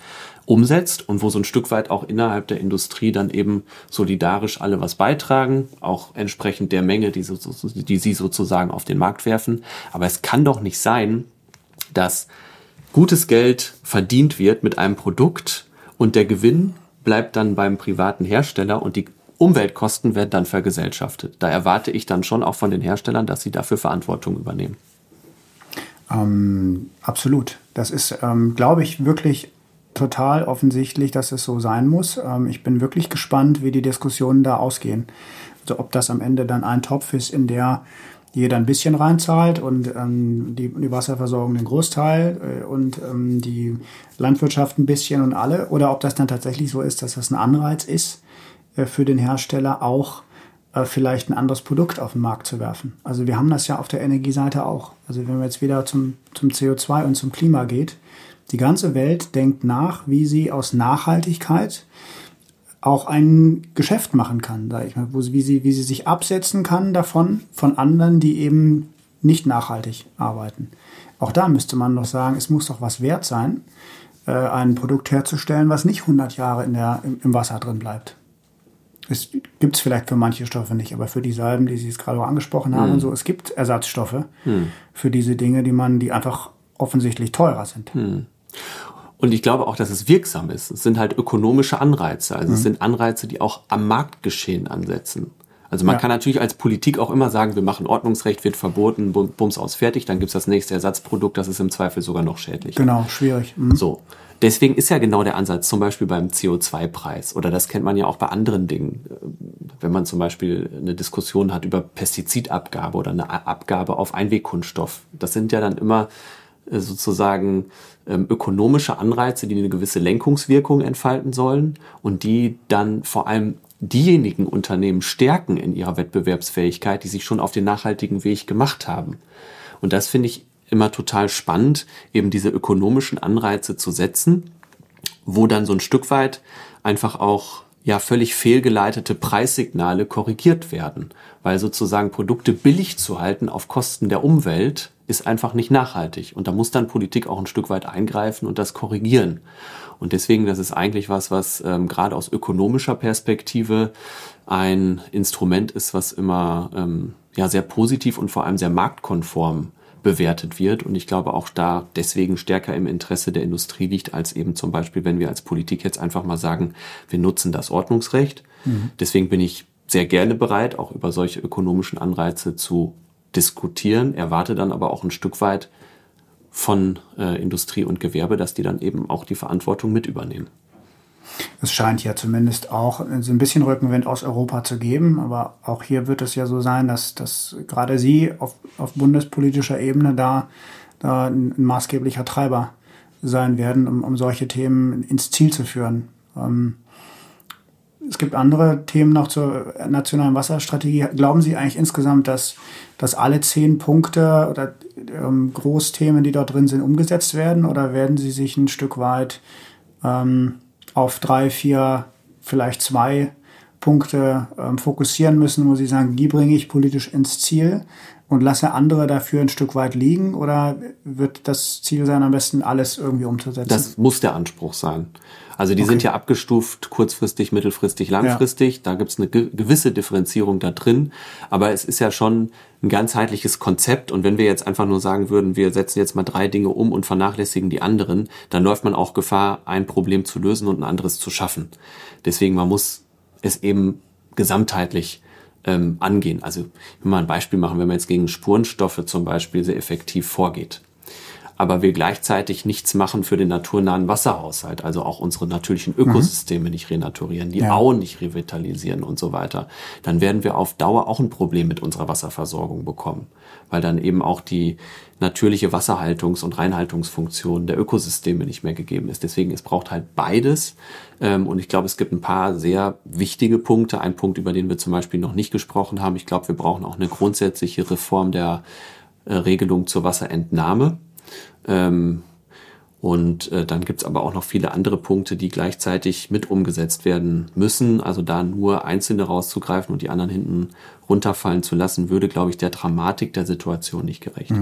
S3: umsetzt und wo so ein Stück weit auch innerhalb der Industrie dann eben solidarisch alle was beitragen, auch entsprechend der Menge, die, so, die sie sozusagen auf den Markt werfen. Aber es kann doch nicht sein, dass gutes Geld verdient wird mit einem Produkt und der Gewinn bleibt dann beim privaten Hersteller und die Umweltkosten werden dann vergesellschaftet. Da erwarte ich dann schon auch von den Herstellern, dass sie dafür Verantwortung übernehmen.
S2: Ähm, absolut. Das ist, ähm, glaube ich, wirklich total offensichtlich, dass es so sein muss. Ähm, ich bin wirklich gespannt, wie die Diskussionen da ausgehen. Also ob das am Ende dann ein Topf ist, in der jeder ein bisschen reinzahlt und ähm, die, die Wasserversorgung den Großteil äh, und ähm, die Landwirtschaft ein bisschen und alle, oder ob das dann tatsächlich so ist, dass das ein Anreiz ist, für den Hersteller auch äh, vielleicht ein anderes Produkt auf den Markt zu werfen. Also wir haben das ja auf der Energieseite auch. Also wenn man jetzt wieder zum, zum CO2 und zum Klima geht, die ganze Welt denkt nach, wie sie aus Nachhaltigkeit auch ein Geschäft machen kann, sag ich mal, wo wie, sie, wie sie sich absetzen kann davon, von anderen, die eben nicht nachhaltig arbeiten. Auch da müsste man doch sagen, es muss doch was wert sein, äh, ein Produkt herzustellen, was nicht 100 Jahre in der, im Wasser drin bleibt. Es gibt es vielleicht für manche Stoffe nicht, aber für die Salben, die Sie jetzt gerade auch angesprochen haben,
S3: Hm.
S2: und so, es gibt Ersatzstoffe für diese Dinge, die man, die einfach offensichtlich teurer sind.
S3: Hm. Und ich glaube auch, dass es wirksam ist. Es sind halt ökonomische Anreize. Also es sind Anreize, die auch am Marktgeschehen ansetzen. Also man
S2: Ja.
S3: kann natürlich als Politik auch immer sagen, wir machen Ordnungsrecht, wird verboten, bum- bums aus fertig, dann gibt's das nächste Ersatzprodukt, das ist im Zweifel sogar noch schädlich.
S2: Genau, schwierig. Mhm.
S3: So. Deswegen ist ja genau der Ansatz, zum Beispiel beim CO2-Preis. Oder das kennt man ja auch bei anderen Dingen. Wenn man zum Beispiel eine Diskussion hat über Pestizidabgabe oder eine Abgabe auf Einwegkunststoff. Das sind ja dann immer äh, sozusagen ähm, ökonomische Anreize, die eine gewisse Lenkungswirkung entfalten sollen und die dann vor allem diejenigen Unternehmen stärken in ihrer Wettbewerbsfähigkeit, die sich schon auf den nachhaltigen Weg gemacht haben. Und das finde ich immer total spannend, eben diese ökonomischen Anreize zu setzen, wo dann so ein Stück weit einfach auch ja völlig fehlgeleitete Preissignale korrigiert werden, weil sozusagen Produkte billig zu halten auf Kosten der Umwelt ist einfach nicht nachhaltig und da muss dann Politik auch ein Stück weit eingreifen und das korrigieren. Und deswegen, das ist eigentlich was, was ähm, gerade aus ökonomischer Perspektive ein Instrument ist, was immer ähm, ja sehr positiv und vor allem sehr marktkonform bewertet wird. Und ich glaube auch da deswegen stärker im Interesse der Industrie liegt, als eben zum Beispiel, wenn wir als Politik jetzt einfach mal sagen, wir nutzen das Ordnungsrecht. Deswegen bin ich sehr gerne bereit, auch über solche ökonomischen Anreize zu diskutieren, erwarte dann aber auch ein Stück weit von äh, Industrie und Gewerbe, dass die dann eben auch die Verantwortung mit übernehmen.
S2: Es scheint ja zumindest auch so ein bisschen Rückenwind aus Europa zu geben, aber auch hier wird es ja so sein, dass, dass gerade Sie auf, auf bundespolitischer Ebene da, da ein, maßgeblicher Treiber sein werden, um, um solche Themen ins Ziel zu führen. Ähm, es gibt andere Themen noch zur nationalen Wasserstrategie. Glauben Sie eigentlich insgesamt, dass, dass alle zehn Punkte oder ähm, Großthemen, die dort drin sind, umgesetzt werden? Oder werden Sie sich ein Stück weit ähm, auf drei, vier, vielleicht zwei Punkte ähm, fokussieren müssen, wo Sie sagen, die bringe ich politisch ins Ziel und lasse andere dafür ein Stück weit liegen? Oder wird das Ziel sein, am besten alles irgendwie umzusetzen?
S3: Das muss der Anspruch sein. Also die sind ja abgestuft, kurzfristig, mittelfristig, langfristig. Da gibt's eine ge gewisse Differenzierung da drin. Aber es ist ja schon ein ganzheitliches Konzept. Und wenn wir jetzt einfach nur sagen würden, wir setzen jetzt mal drei Dinge um und vernachlässigen die anderen, dann läuft man auch Gefahr, ein Problem zu lösen und ein anderes zu schaffen. Deswegen, man muss es eben gesamtheitlich ähm, angehen. Also ich will mal ein Beispiel machen, wenn man jetzt gegen Spurenstoffe zum Beispiel sehr effektiv vorgeht aber wir gleichzeitig nichts machen für den naturnahen Wasserhaushalt, also auch unsere natürlichen Ökosysteme nicht renaturieren, die
S2: Ja.
S3: Auen nicht revitalisieren und so weiter, dann werden wir auf Dauer auch ein Problem mit unserer Wasserversorgung bekommen, weil dann eben auch die natürliche Wasserhaltungs- und Reinhaltungsfunktion der Ökosysteme nicht mehr gegeben ist. Deswegen, es braucht halt beides. Ähm, Und ich glaube, es gibt ein paar sehr wichtige Punkte. Ein Punkt, über den wir zum Beispiel noch nicht gesprochen haben. Ich glaube, wir brauchen auch eine grundsätzliche Reform der äh, Regelung zur Wasserentnahme. Ähm, und äh, dann gibt's aber auch noch viele andere Punkte, die gleichzeitig mit umgesetzt werden müssen. Also da nur einzelne rauszugreifen und die anderen hinten runterfallen zu lassen, würde, glaube ich, der Dramatik der Situation nicht gerecht.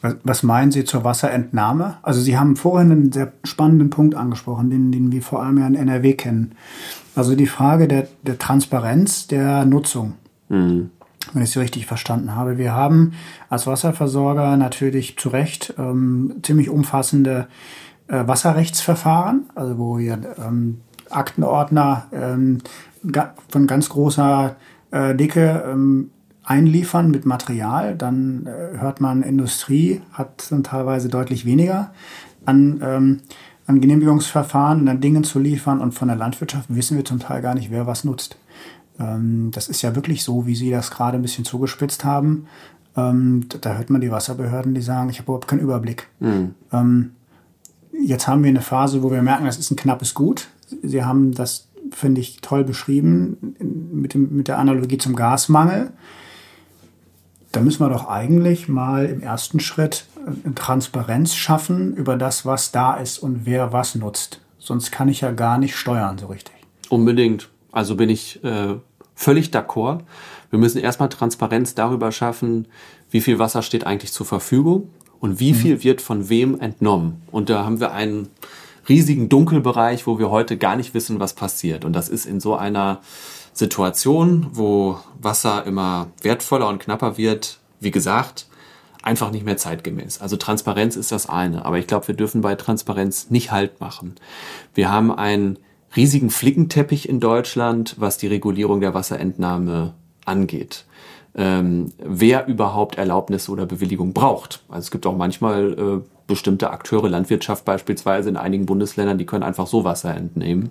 S2: Was, was meinen Sie zur Wasserentnahme? Also Sie haben vorhin einen sehr spannenden Punkt angesprochen, den, den wir vor allem ja in NRW kennen. Also die Frage der, der Transparenz der Nutzung. Wenn ich Sie richtig verstanden habe. Wir haben als Wasserversorger natürlich zu Recht ähm, ziemlich umfassende äh, Wasserrechtsverfahren, also wo wir ähm, Aktenordner ähm, ga, von ganz großer äh, Dicke ähm, einliefern mit Material, dann äh, hört man, Industrie hat dann teilweise deutlich weniger an, ähm, an Genehmigungsverfahren und an Dingen zu liefern und von der Landwirtschaft wissen wir zum Teil gar nicht, wer was nutzt. Ähm, das ist ja wirklich so, wie Sie das gerade ein bisschen zugespitzt haben. Ähm, da hört man die Wasserbehörden, die sagen, ich habe überhaupt keinen Überblick. Ähm, jetzt haben wir eine Phase, wo wir merken, das ist ein knappes Gut. Sie haben das, finde ich, toll beschrieben mit, dem, mit der Analogie zum Gasmangel. Da müssen wir doch eigentlich mal im ersten Schritt äh, Transparenz schaffen über das, was da ist und wer was nutzt. Sonst kann ich ja gar nicht steuern so richtig.
S3: Unbedingt. Also bin ich äh, völlig d'accord. Wir müssen erstmal Transparenz darüber schaffen, wie viel Wasser steht eigentlich zur Verfügung und wie viel wird von wem entnommen. Und da haben wir einen riesigen Dunkelbereich, wo wir heute gar nicht wissen, was passiert. Und das ist in so einer Situation, wo Wasser immer wertvoller und knapper wird, wie gesagt, einfach nicht mehr zeitgemäß. Also Transparenz ist das eine, aber ich glaube, wir dürfen bei Transparenz nicht Halt machen. Wir haben einen riesigen Flickenteppich in Deutschland, was die Regulierung der Wasserentnahme angeht. Ähm, wer überhaupt Erlaubnis oder Bewilligung braucht. Also es gibt auch manchmal äh, bestimmte Akteure, Landwirtschaft beispielsweise in einigen Bundesländern, die können einfach so Wasser entnehmen.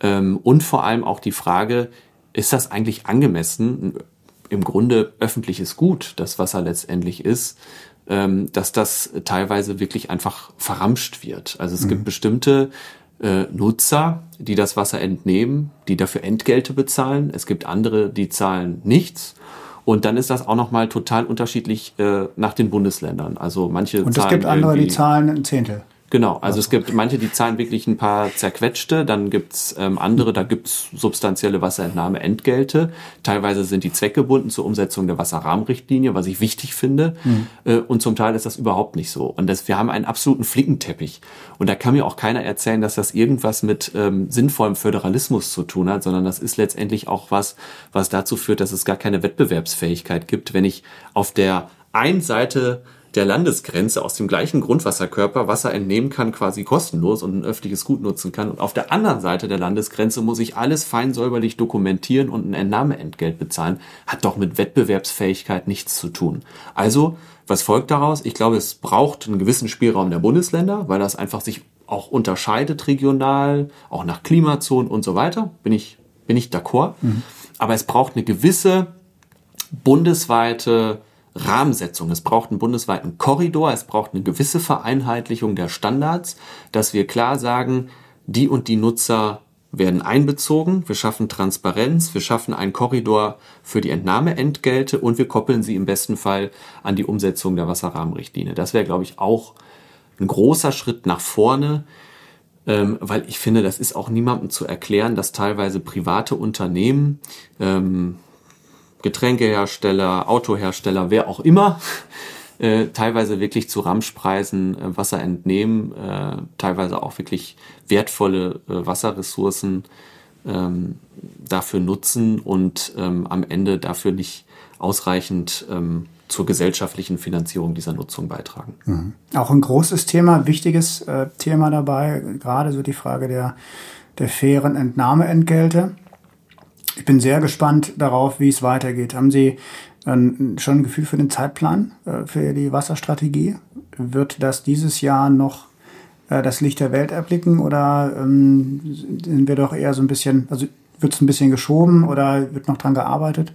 S3: Ähm, und vor allem auch die Frage, ist das eigentlich angemessen, im Grunde öffentliches Gut, das Wasser letztendlich ist, ähm, dass das teilweise wirklich einfach verramscht wird. Also es mhm. gibt bestimmte äh, Nutzer, die das Wasser entnehmen, die dafür Entgelte bezahlen. Es gibt andere, die zahlen nichts. Und dann ist das auch nochmal total unterschiedlich äh, nach den Bundesländern. Also manche
S2: Und es gibt andere, die zahlen ein Zehntel.
S3: Genau, also es gibt manche, die zahlen wirklich ein paar zerquetschte, dann gibt's ähm, andere, da gibt's substanzielle Wasserentnahmeentgelte. Teilweise sind die zweckgebunden zur Umsetzung der Wasserrahmenrichtlinie, was ich wichtig finde. Mhm. Äh, und zum Teil ist das überhaupt nicht so. Und das, wir haben einen absoluten Flickenteppich. Und da kann mir auch keiner erzählen, dass das irgendwas mit ähm, sinnvollem Föderalismus zu tun hat, sondern das ist letztendlich auch was, was dazu führt, dass es gar keine Wettbewerbsfähigkeit gibt, wenn ich auf der einen Seite der Landesgrenze aus dem gleichen Grundwasserkörper Wasser entnehmen kann, quasi kostenlos und ein öffentliches Gut nutzen kann. Und auf der anderen Seite der Landesgrenze muss ich alles fein säuberlich dokumentieren und ein Entnahmeentgelt bezahlen. Hat doch mit Wettbewerbsfähigkeit nichts zu tun. Also, was folgt daraus? Ich glaube, es braucht einen gewissen Spielraum der Bundesländer, weil das einfach sich auch unterscheidet regional, auch nach Klimazonen und so weiter. Bin ich, bin ich d'accord. Mhm. Aber es braucht eine gewisse bundesweite Rahmensetzung. Es braucht einen bundesweiten Korridor, es braucht eine gewisse Vereinheitlichung der Standards, dass wir klar sagen, die und die Nutzer werden einbezogen, wir schaffen Transparenz, wir schaffen einen Korridor für die Entnahmeentgelte und wir koppeln sie im besten Fall an die Umsetzung der Wasserrahmenrichtlinie. Das wäre, glaube ich, auch ein großer Schritt nach vorne, ähm, weil ich finde, das ist auch niemandem zu erklären, dass teilweise private Unternehmen ähm, Getränkehersteller, Autohersteller, wer auch immer, äh, teilweise wirklich zu Ramschpreisen äh, Wasser entnehmen, äh, teilweise auch wirklich wertvolle äh, Wasserressourcen ähm, dafür nutzen und ähm, am Ende dafür nicht ausreichend ähm, zur gesellschaftlichen Finanzierung dieser Nutzung beitragen.
S2: Mhm. Auch ein großes Thema, wichtiges äh, Thema dabei, gerade so die Frage der, der fairen Entnahmeentgelte. Ich bin sehr gespannt darauf, wie es weitergeht. Haben Sie ähm, schon ein Gefühl für den Zeitplan äh, für die Wasserstrategie? Wird das dieses Jahr noch äh, das Licht der Welt erblicken oder ähm, sind wir doch eher so ein bisschen, also wird es ein bisschen geschoben oder wird noch dran gearbeitet?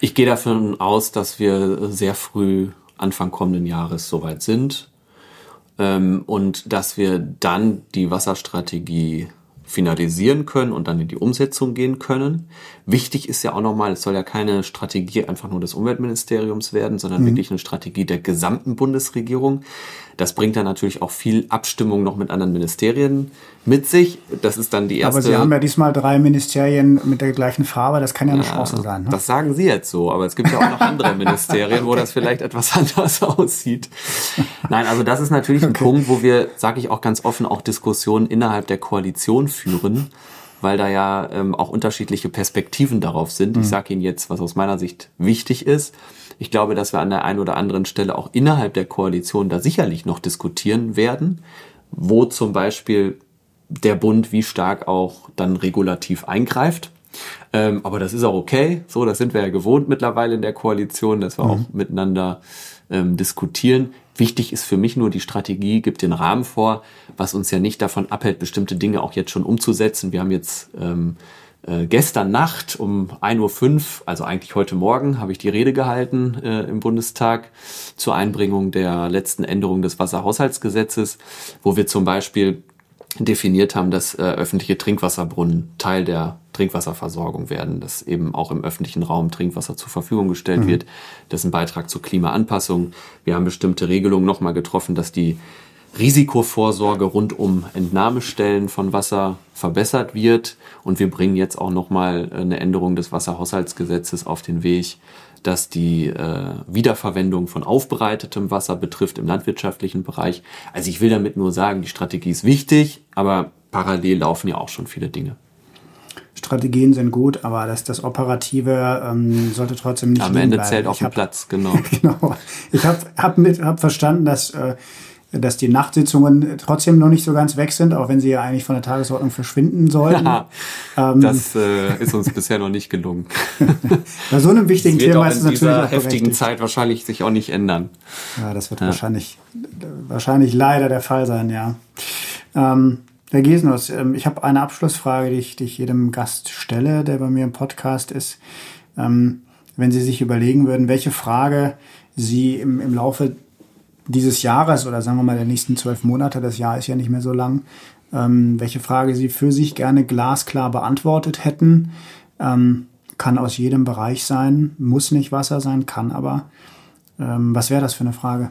S3: Ich gehe davon aus, dass wir sehr früh Anfang kommenden Jahres soweit sind ähm, und dass wir dann die Wasserstrategie finalisieren können und dann in die Umsetzung gehen können. Wichtig ist ja auch nochmal, es soll ja keine Strategie einfach nur des Umweltministeriums werden, sondern mhm. wirklich eine Strategie der gesamten Bundesregierung. Das bringt dann natürlich auch viel Abstimmung noch mit anderen Ministerien mit sich. Das ist dann die erste.
S2: Aber Sie haben ja diesmal drei Ministerien mit der gleichen Farbe. Das kann ja eine ja, Chance sein. Ne?
S3: Das sagen Sie jetzt so, aber es gibt ja auch noch andere Ministerien, wo das vielleicht etwas anders aussieht. Nein, also das ist natürlich ein okay. Punkt, wo wir, sage ich auch ganz offen, auch Diskussionen innerhalb der Koalition führen weil da ja ähm, auch unterschiedliche Perspektiven darauf sind. Mhm. Ich sage Ihnen jetzt, was aus meiner Sicht wichtig ist. Ich glaube, dass wir an der einen oder anderen Stelle auch innerhalb der Koalition da sicherlich noch diskutieren werden, wo zum Beispiel der Bund wie stark auch dann regulativ eingreift. Ähm, aber das ist auch okay. So, das sind wir ja gewohnt mittlerweile in der Koalition, dass wir mhm. auch miteinander ähm, diskutieren. Wichtig ist für mich nur, die Strategie gibt den Rahmen vor, was uns ja nicht davon abhält, bestimmte Dinge auch jetzt schon umzusetzen. Wir haben jetzt ähm, äh, gestern Nacht um 1.05 Uhr, also eigentlich heute Morgen, habe ich die Rede gehalten äh, im Bundestag zur Einbringung der letzten Änderung des Wasserhaushaltsgesetzes, wo wir zum Beispiel definiert haben, dass äh, öffentliche Trinkwasserbrunnen Teil der Trinkwasserversorgung werden, dass eben auch im öffentlichen Raum Trinkwasser zur Verfügung gestellt mhm. wird. Das ist ein Beitrag zur Klimaanpassung. Wir haben bestimmte Regelungen nochmal getroffen, dass die Risikovorsorge rund um Entnahmestellen von Wasser verbessert wird. Und wir bringen jetzt auch nochmal eine Änderung des Wasserhaushaltsgesetzes auf den Weg, dass die äh, Wiederverwendung von aufbereitetem Wasser betrifft im landwirtschaftlichen Bereich. Also ich will damit nur sagen, die Strategie ist wichtig, aber parallel laufen ja auch schon viele Dinge.
S2: Strategien sind gut, aber das, das Operative ähm, sollte trotzdem nicht.
S3: Am Ende zählt auf dem Platz, genau.
S2: genau. Ich habe hab hab verstanden, dass äh, dass die Nachtsitzungen trotzdem noch nicht so ganz weg sind, auch wenn sie ja eigentlich von der Tagesordnung verschwinden sollten.
S3: ähm, das äh, ist uns bisher noch nicht gelungen.
S2: Bei so einem wichtigen Thema ist es natürlich
S3: auch heftigen Zeit wahrscheinlich sich auch nicht ändern.
S2: Ja, das wird ja. wahrscheinlich wahrscheinlich leider der Fall sein, ja. Ähm, Herr Gesenus, ähm, ich habe eine Abschlussfrage, die ich, die ich jedem Gast stelle, der bei mir im Podcast ist. Ähm, wenn Sie sich überlegen würden, welche Frage Sie im, im Laufe dieses Jahres oder sagen wir mal der nächsten zwölf Monate, das Jahr ist ja nicht mehr so lang, ähm, welche Frage Sie für sich gerne glasklar beantwortet hätten. Ähm, kann aus jedem Bereich sein, muss nicht Wasser sein, kann aber. Ähm, was wäre das für eine Frage?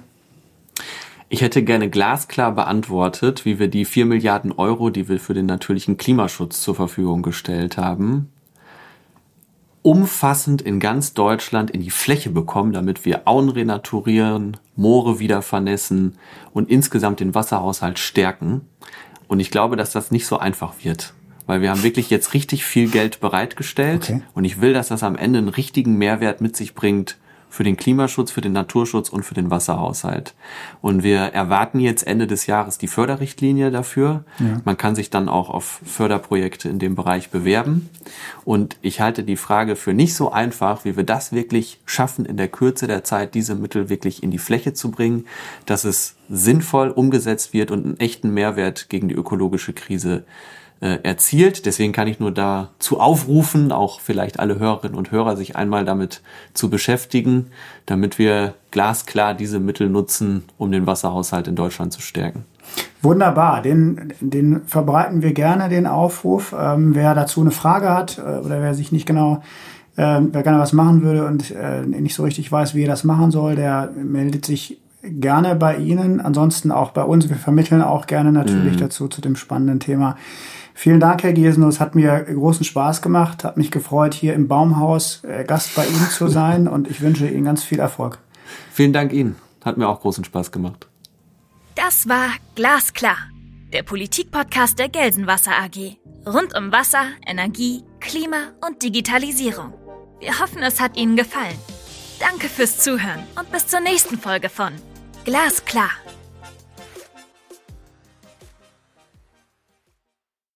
S3: Ich hätte gerne glasklar beantwortet, wie wir die 4 Milliarden Euro, die wir für den natürlichen Klimaschutz zur Verfügung gestellt haben, umfassend in ganz Deutschland in die Fläche bekommen, damit wir Auen renaturieren, Moore wieder vernässen und insgesamt den Wasserhaushalt stärken. Und ich glaube, dass das nicht so einfach wird. Weil wir haben wirklich jetzt richtig viel Geld bereitgestellt okay. und ich will, dass das am Ende einen richtigen Mehrwert mit sich bringt für den Klimaschutz, für den Naturschutz und für den Wasserhaushalt. Und wir erwarten jetzt Ende des Jahres die Förderrichtlinie dafür. Ja. Man kann sich dann auch auf Förderprojekte in dem Bereich bewerben. Und ich halte die Frage für nicht so einfach, wie wir das wirklich schaffen, in der Kürze der Zeit diese Mittel wirklich in die Fläche zu bringen, dass es sinnvoll umgesetzt wird und einen echten Mehrwert gegen die ökologische Krise äh, erzielt. Deswegen kann ich nur dazu aufrufen, auch vielleicht alle Hörerinnen und Hörer sich einmal damit zu beschäftigen, damit wir glasklar diese Mittel nutzen, um den Wasserhaushalt in Deutschland zu stärken.
S2: Wunderbar, den, den verbreiten wir gerne, den Aufruf. Ähm, wer dazu eine Frage hat äh, oder wer sich nicht genau, äh, wer gerne was machen würde und äh, nicht so richtig weiß, wie er das machen soll, der meldet sich gerne bei Ihnen. Ansonsten auch bei uns. Wir vermitteln auch gerne natürlich mhm. dazu zu dem spannenden Thema Vielen Dank, Herr Gesenus. Hat mir großen Spaß gemacht. Hat mich gefreut, hier im Baumhaus äh, Gast bei Ihnen zu sein und ich wünsche Ihnen ganz viel Erfolg.
S3: Vielen Dank Ihnen. Hat mir auch großen Spaß gemacht.
S1: Das war Glasklar, der Politikpodcast der Gelsenwasser AG. Rund um Wasser, Energie, Klima und Digitalisierung. Wir hoffen, es hat Ihnen gefallen. Danke fürs Zuhören und bis zur nächsten Folge von Glasklar.